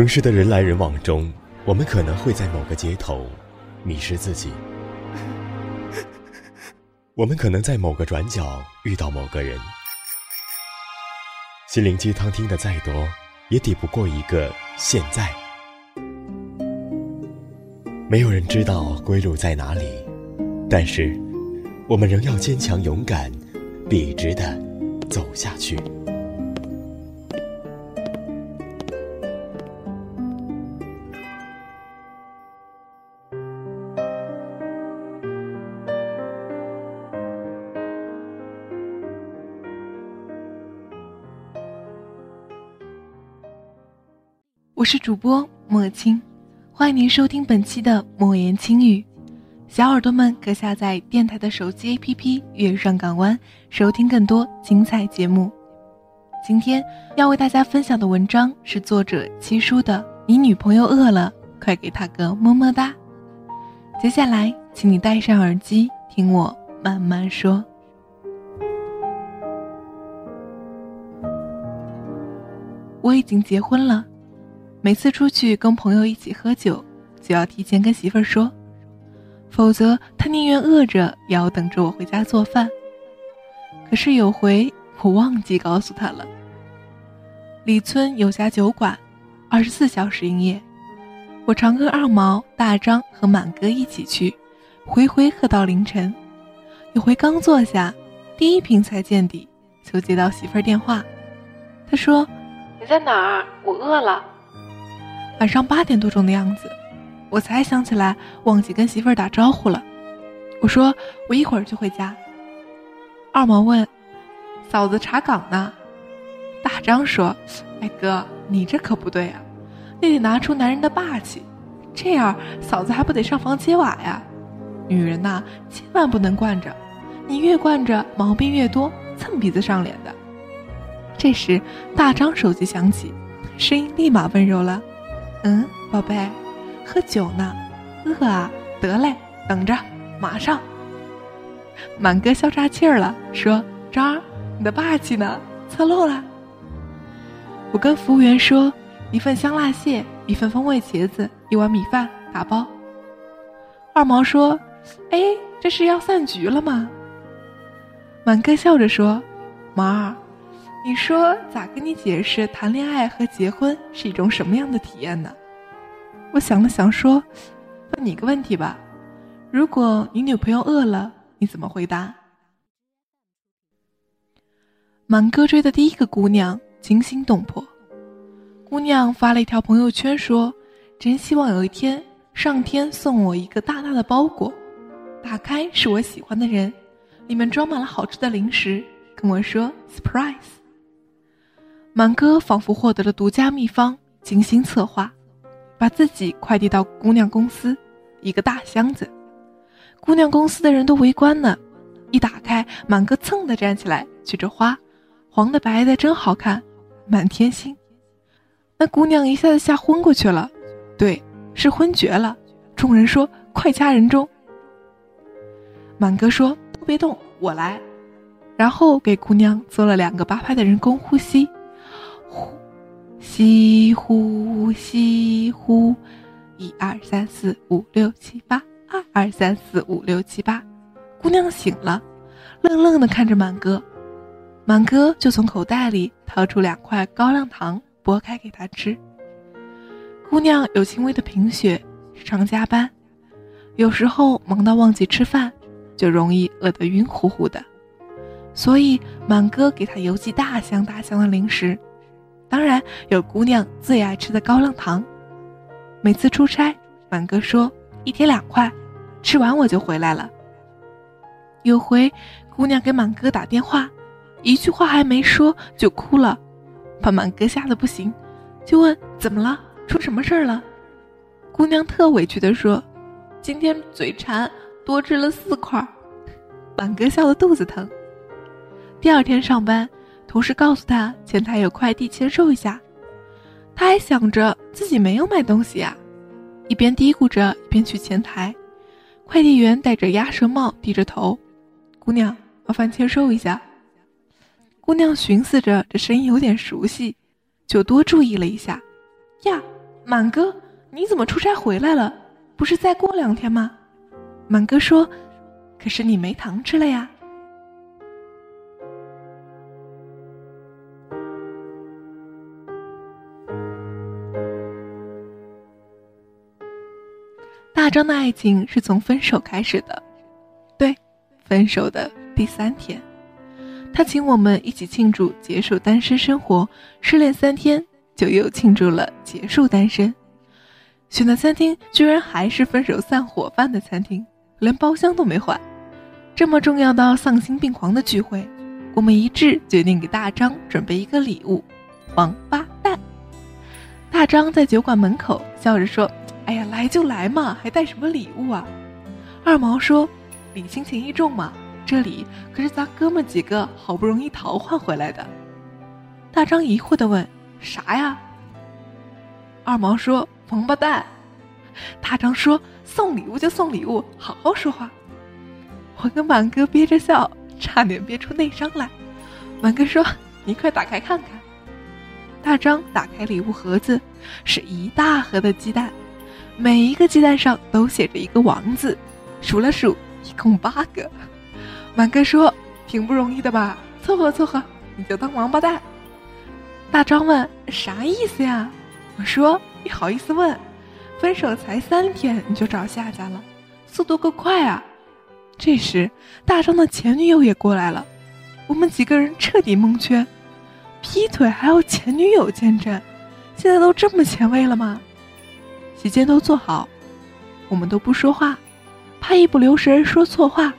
城市的人来人往中，我们可能会在某个街头迷失自己。我们可能在某个转角遇到某个人。心灵鸡汤听的再多，也抵不过一个现在。没有人知道归路在哪里，但是我们仍要坚强勇敢，笔直的走下去。我是主播莫青，欢迎您收听本期的莫言轻语。小耳朵们可下载电台的手机 APP《月上港湾》，收听更多精彩节目。今天要为大家分享的文章是作者七叔的《你女朋友饿了，快给她个么么哒》。接下来，请你戴上耳机，听我慢慢说。我已经结婚了。每次出去跟朋友一起喝酒，就要提前跟媳妇儿说，否则他宁愿饿着也要等着我回家做饭。可是有回我忘记告诉他了。李村有家酒馆，二十四小时营业，我常跟二毛、大张和满哥一起去，回回喝到凌晨。有回刚坐下，第一瓶才见底，就接到媳妇儿电话，他说：“你在哪儿？我饿了。”晚上八点多钟的样子，我才想起来忘记跟媳妇儿打招呼了。我说我一会儿就回家。二毛问：“嫂子查岗呢？”大张说：“哎哥，你这可不对啊，你得拿出男人的霸气，这样嫂子还不得上房揭瓦呀？女人呐，千万不能惯着，你越惯着毛病越多，蹭鼻子上脸的。”这时大张手机响起，声音立马温柔了。嗯，宝贝，喝酒呢，饿啊？得嘞，等着，马上。满哥笑岔气儿了，说：“张儿，你的霸气呢？侧漏了。”我跟服务员说：“一份香辣蟹，一份风味茄子，一碗米饭，打包。”二毛说：“哎，这是要散局了吗？”满哥笑着说：“毛儿。”你说咋跟你解释谈恋爱和结婚是一种什么样的体验呢？我想了想说：“问你个问题吧，如果你女朋友饿了，你怎么回答？”满哥追的第一个姑娘惊心动魄，姑娘发了一条朋友圈说：“真希望有一天上天送我一个大大的包裹，打开是我喜欢的人，里面装满了好吃的零食，跟我说 surprise。”满哥仿佛获得了独家秘方，精心策划，把自己快递到姑娘公司，一个大箱子。姑娘公司的人都围观呢，一打开，满哥蹭的站起来，举着花，黄的白的真好看，满天星。那姑娘一下子吓昏过去了，对，是昏厥了。众人说快掐人中。满哥说都别动，我来，然后给姑娘做了两个八拍的人工呼吸。呼，吸呼吸呼，一二三四五六七八，二二三四五六七八。姑娘醒了，愣愣的看着满哥，满哥就从口袋里掏出两块高粱糖，剥开给她吃。姑娘有轻微的贫血，常加班，有时候忙到忘记吃饭，就容易饿得晕乎乎的，所以满哥给她邮寄大箱大箱的零食。当然有姑娘最爱吃的高粱糖，每次出差，满哥说一天两块，吃完我就回来了。有回，姑娘给满哥打电话，一句话还没说就哭了，把满哥吓得不行，就问怎么了，出什么事儿了？姑娘特委屈的说，今天嘴馋多吃了四块，满哥笑得肚子疼。第二天上班。同事告诉他前台有快递签收一下，他还想着自己没有买东西呀，一边嘀咕着一边去前台。快递员戴着鸭舌帽，低着头：“姑娘，麻烦签收一下。”姑娘寻思着这声音有点熟悉，就多注意了一下。呀，满哥，你怎么出差回来了？不是再过两天吗？”满哥说：“可是你没糖吃了呀。”张的爱情是从分手开始的，对，分手的第三天，他请我们一起庆祝结束单身生活，失恋三天就又庆祝了结束单身。选的餐厅居然还是分手散伙饭的餐厅，连包厢都没换。这么重要到丧心病狂的聚会，我们一致决定给大张准备一个礼物——王八蛋。大张在酒馆门口笑着说。哎呀，来就来嘛，还带什么礼物啊？二毛说：“礼轻情意重嘛，这礼可是咱哥们几个好不容易淘换回来的。”大张疑惑的问：“啥呀？”二毛说：“王八蛋。”大张说：“送礼物就送礼物，好好说话。”我跟满哥憋着笑，差点憋出内伤来。满哥说：“你快打开看看。”大张打开礼物盒子，是一大盒的鸡蛋。每一个鸡蛋上都写着一个“王”字，数了数，一共八个。满哥说：“挺不容易的吧？凑合凑合，你就当王八蛋。”大张问：“啥意思呀？”我说：“你好意思问？分手才三天你就找下家了，速度够快啊！”这时，大张的前女友也过来了，我们几个人彻底蒙圈。劈腿还要前女友见证，现在都这么前卫了吗？席间都坐好，我们都不说话，怕一不留神说错话，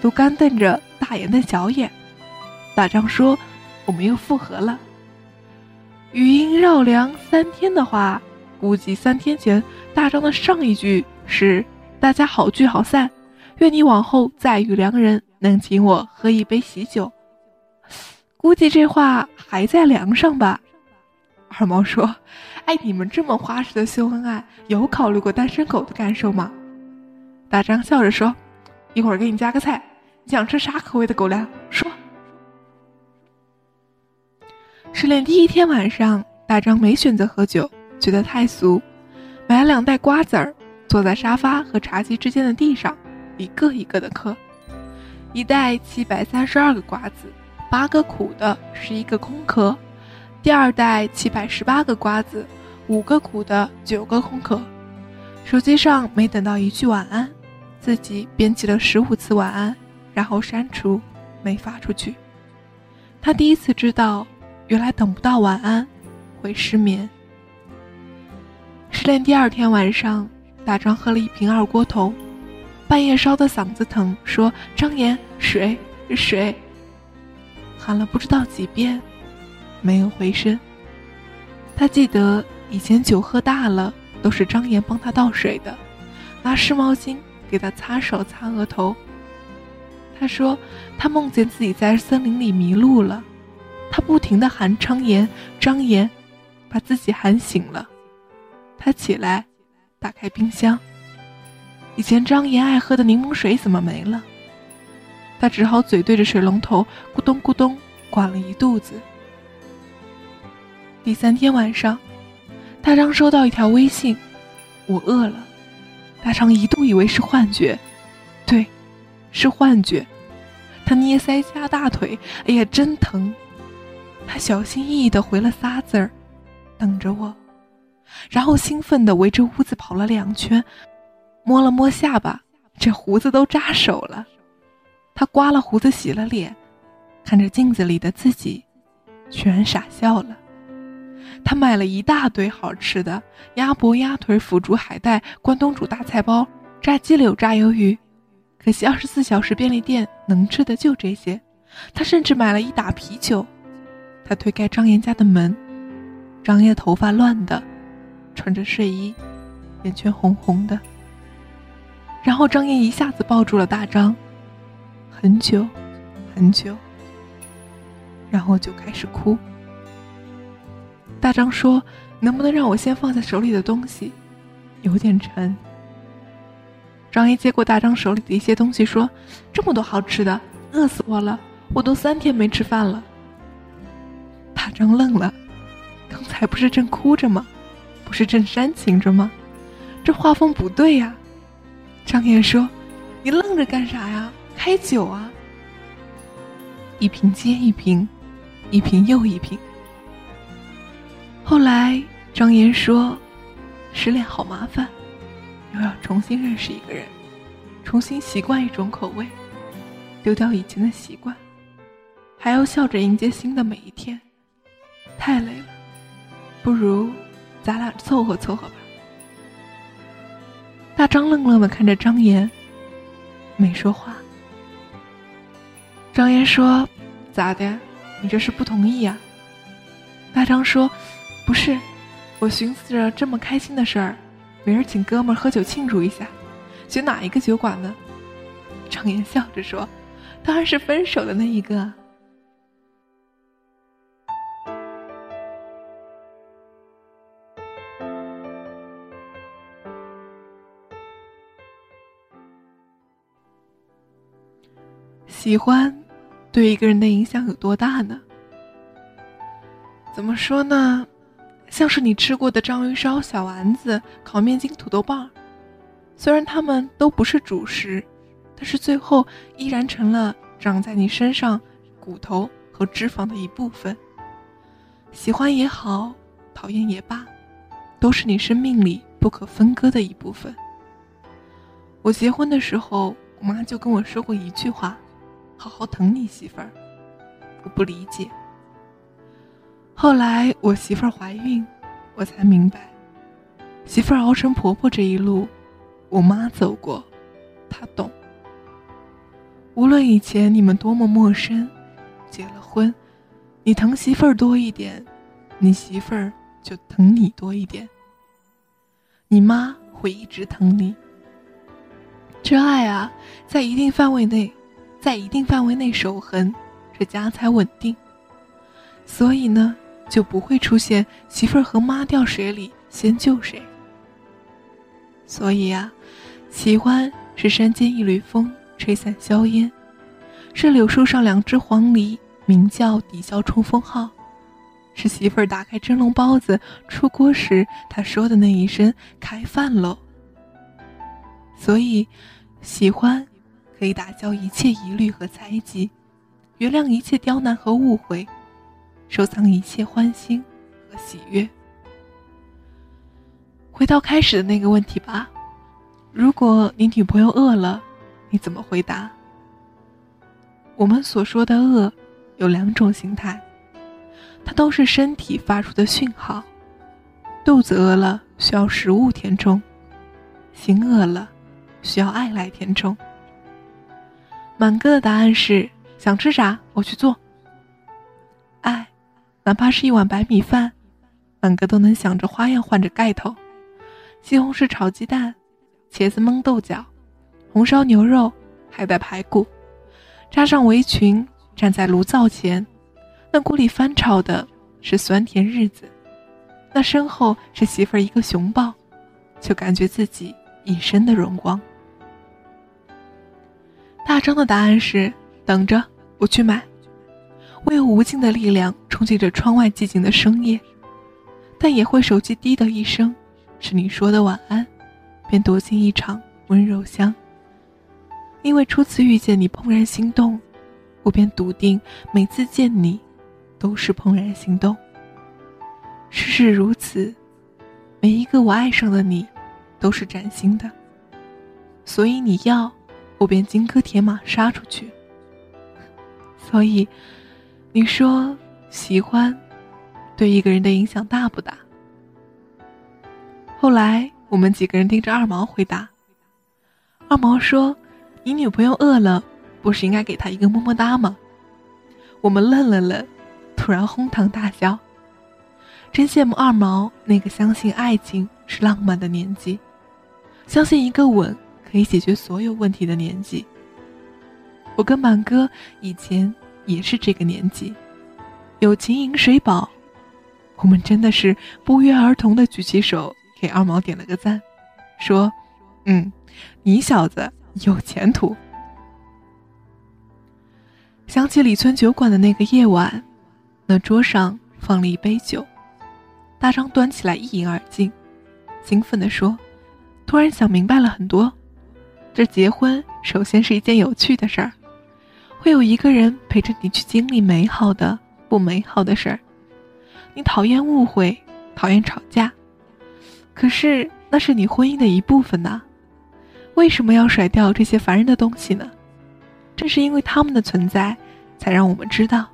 都干瞪着大眼瞪小眼。大张说：“我们又复合了。”余音绕梁三天的话，估计三天前大张的上一句是“大家好聚好散，愿你往后再遇良人，能请我喝一杯喜酒。”估计这话还在梁上吧。二毛说。哎，你们这么花式的秀恩爱，有考虑过单身狗的感受吗？大张笑着说：“一会儿给你加个菜，你想吃啥口味的狗粮？说。”失恋第一天晚上，大张没选择喝酒，觉得太俗，买了两袋瓜子儿，坐在沙发和茶几之间的地上，一个一个的嗑。一袋七百三十二个瓜子，八个苦的，十一个空壳。第二袋七百十八个瓜子，五个苦的，九个空壳。手机上没等到一句晚安，自己编辑了十五次晚安，然后删除，没发出去。他第一次知道，原来等不到晚安会失眠。失恋第二天晚上，大壮喝了一瓶二锅头，半夜烧的嗓子疼，说：“张岩，水，水。”喊了不知道几遍。没有回声。他记得以前酒喝大了，都是张岩帮他倒水的，拿湿毛巾给他擦手、擦额头。他说他梦见自己在森林里迷路了，他不停的喊张岩、张岩，把自己喊醒了。他起来，打开冰箱，以前张岩爱喝的柠檬水怎么没了？他只好嘴对着水龙头，咕咚咕咚灌了一肚子。第三天晚上，大张收到一条微信：“我饿了。”大张一度以为是幻觉，对，是幻觉。他捏腮加大腿，哎呀，真疼！他小心翼翼的回了仨字儿：“等着我。”然后兴奋的围着屋子跑了两圈，摸了摸下巴，这胡子都扎手了。他刮了胡子，洗了脸，看着镜子里的自己，全傻笑了。他买了一大堆好吃的，鸭脖、鸭腿、腐竹、海带、关东煮大菜包、炸鸡柳、炸鱿鱼。可惜二十四小时便利店能吃的就这些。他甚至买了一打啤酒。他推开张岩家的门，张岩头发乱的，穿着睡衣，眼圈红红的。然后张岩一下子抱住了大张，很久，很久，然后就开始哭。大张说：“能不能让我先放下手里的东西，有点沉。”张一接过大张手里的一些东西，说：“这么多好吃的，饿死我了！我都三天没吃饭了。”大张愣了：“刚才不是正哭着吗？不是正煽情着吗？这画风不对呀！张岩说：“你愣着干啥呀？开酒啊！”一瓶接一瓶，一瓶又一瓶。后来张岩说：“失恋好麻烦，又要重新认识一个人，重新习惯一种口味，丢掉以前的习惯，还要笑着迎接新的每一天，太累了。不如咱俩凑合凑合吧。”大张愣愣的看着张岩，没说话。张岩说：“咋的？你这是不同意呀？”大张说：“不是，我寻思着这么开心的事儿，明儿请哥们儿喝酒庆祝一下，选哪一个酒馆呢？”张岩笑着说：“当然是分手的那一个。”喜欢，对一个人的影响有多大呢？怎么说呢？像是你吃过的章鱼烧、小丸子、烤面筋、土豆棒，虽然它们都不是主食，但是最后依然成了长在你身上骨头和脂肪的一部分。喜欢也好，讨厌也罢，都是你生命里不可分割的一部分。我结婚的时候，我妈就跟我说过一句话。好好疼你媳妇儿，我不理解。后来我媳妇儿怀孕，我才明白，媳妇儿熬成婆婆这一路，我妈走过，她懂。无论以前你们多么陌生，结了婚，你疼媳妇儿多一点，你媳妇儿就疼你多一点。你妈会一直疼你。这爱啊，在一定范围内。在一定范围内守恒，这家才稳定。所以呢，就不会出现媳妇儿和妈掉水里先救谁。所以呀，喜欢是山间一缕风吹散硝烟，是柳树上两只黄鹂鸣叫抵消冲锋号，是媳妇儿打开蒸笼包子出锅时她说的那一声“开饭喽”。所以，喜欢。可以打消一切疑虑和猜忌，原谅一切刁难和误会，收藏一切欢欣和喜悦。回到开始的那个问题吧，如果你女朋友饿了，你怎么回答？我们所说的饿有两种形态，它都是身体发出的讯号。肚子饿了需要食物填充，心饿了需要爱来填充。满哥的答案是：想吃啥我去做。哪怕是一碗白米饭，满哥都能想着花样换着盖头。西红柿炒鸡蛋，茄子焖豆角，红烧牛肉，海带排骨，扎上围裙，站在炉灶前，那锅里翻炒的是酸甜日子，那身后是媳妇儿一个熊抱，就感觉自己一身的荣光。大张的答案是：等着，我去买。我有无尽的力量冲击着窗外寂静的深夜，但也会手机滴的一声，是你说的晚安，便躲进一场温柔乡。因为初次遇见你怦然心动，我便笃定每次见你，都是怦然心动。事事如此，每一个我爱上的你，都是崭新的。所以你要。我便金戈铁马杀出去。所以，你说喜欢对一个人的影响大不大？后来我们几个人盯着二毛回答。二毛说：“你女朋友饿了，不是应该给她一个么么哒吗？”我们愣了愣，突然哄堂大笑。真羡慕二毛那个相信爱情是浪漫的年纪，相信一个吻。可以解决所有问题的年纪。我跟满哥以前也是这个年纪，有情饮水饱，我们真的是不约而同的举起手给二毛点了个赞，说：“嗯，你小子有前途。”想起李村酒馆的那个夜晚，那桌上放了一杯酒，大张端起来一饮而尽，兴奋地说：“突然想明白了很多。这结婚首先是一件有趣的事儿，会有一个人陪着你去经历美好的、不美好的事儿。你讨厌误会，讨厌吵架，可是那是你婚姻的一部分呐。为什么要甩掉这些烦人的东西呢？正是因为他们的存在，才让我们知道，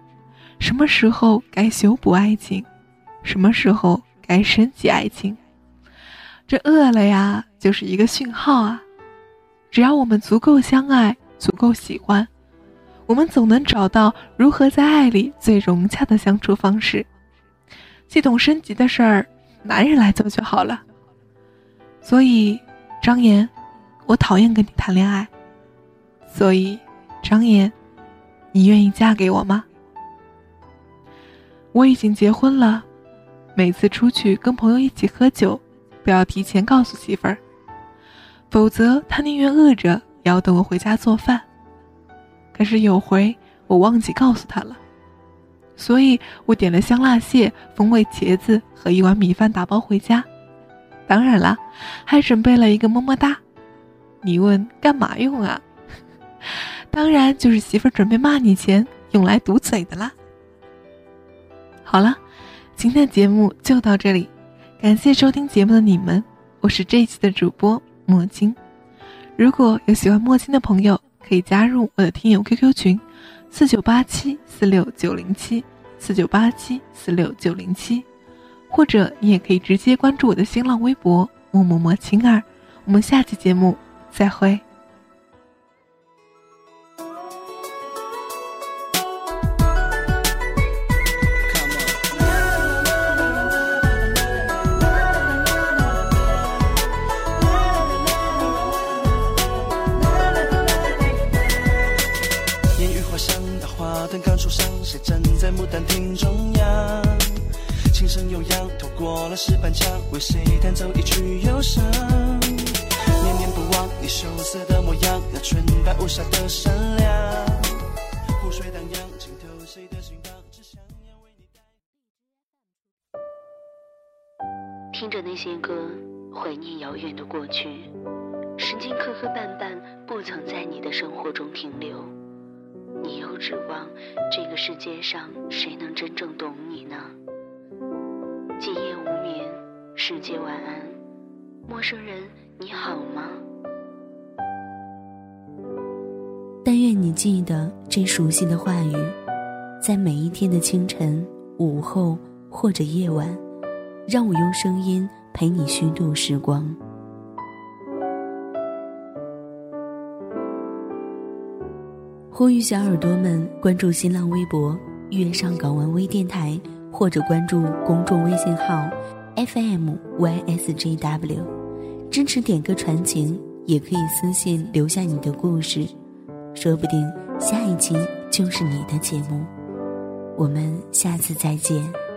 什么时候该修补爱情，什么时候该升级爱情。”这饿了呀，就是一个讯号啊！只要我们足够相爱，足够喜欢，我们总能找到如何在爱里最融洽的相处方式。系统升级的事儿，男人来做就好了。所以，张岩，我讨厌跟你谈恋爱。所以，张岩，你愿意嫁给我吗？我已经结婚了，每次出去跟朋友一起喝酒。都要提前告诉媳妇儿，否则他宁愿饿着也要等我回家做饭。可是有回我忘记告诉他了，所以我点了香辣蟹、风味茄子和一碗米饭打包回家。当然了，还准备了一个么么哒。你问干嘛用啊？当然就是媳妇儿准备骂你前用来堵嘴的啦。好了，今天的节目就到这里。感谢收听节目的你们，我是这一期的主播墨金。如果有喜欢墨金的朋友，可以加入我的听友 QQ 群：四九八七四六九零七四九八七四六九零七，或者你也可以直接关注我的新浪微博默默默青儿。我们下期节目再会。扭秧，透过了石板墙为谁弹奏一曲忧伤？念念不忘你羞涩的模样，那纯白无瑕的善良。湖水荡漾，浸透谁的心房？只想要为你带。听着那些歌，怀念遥远的过去。时间磕磕绊绊，不曾在你的生活中停留。你又指望这个世界上谁能真正懂你呢？世界晚安，陌生人你好吗？但愿你记得这熟悉的话语，在每一天的清晨、午后或者夜晚，让我用声音陪你虚度时光。呼吁小耳朵们关注新浪微博“月上港湾微电台”。或者关注公众微信号 FMYSJW，支持点歌传情，也可以私信留下你的故事，说不定下一期就是你的节目。我们下次再见。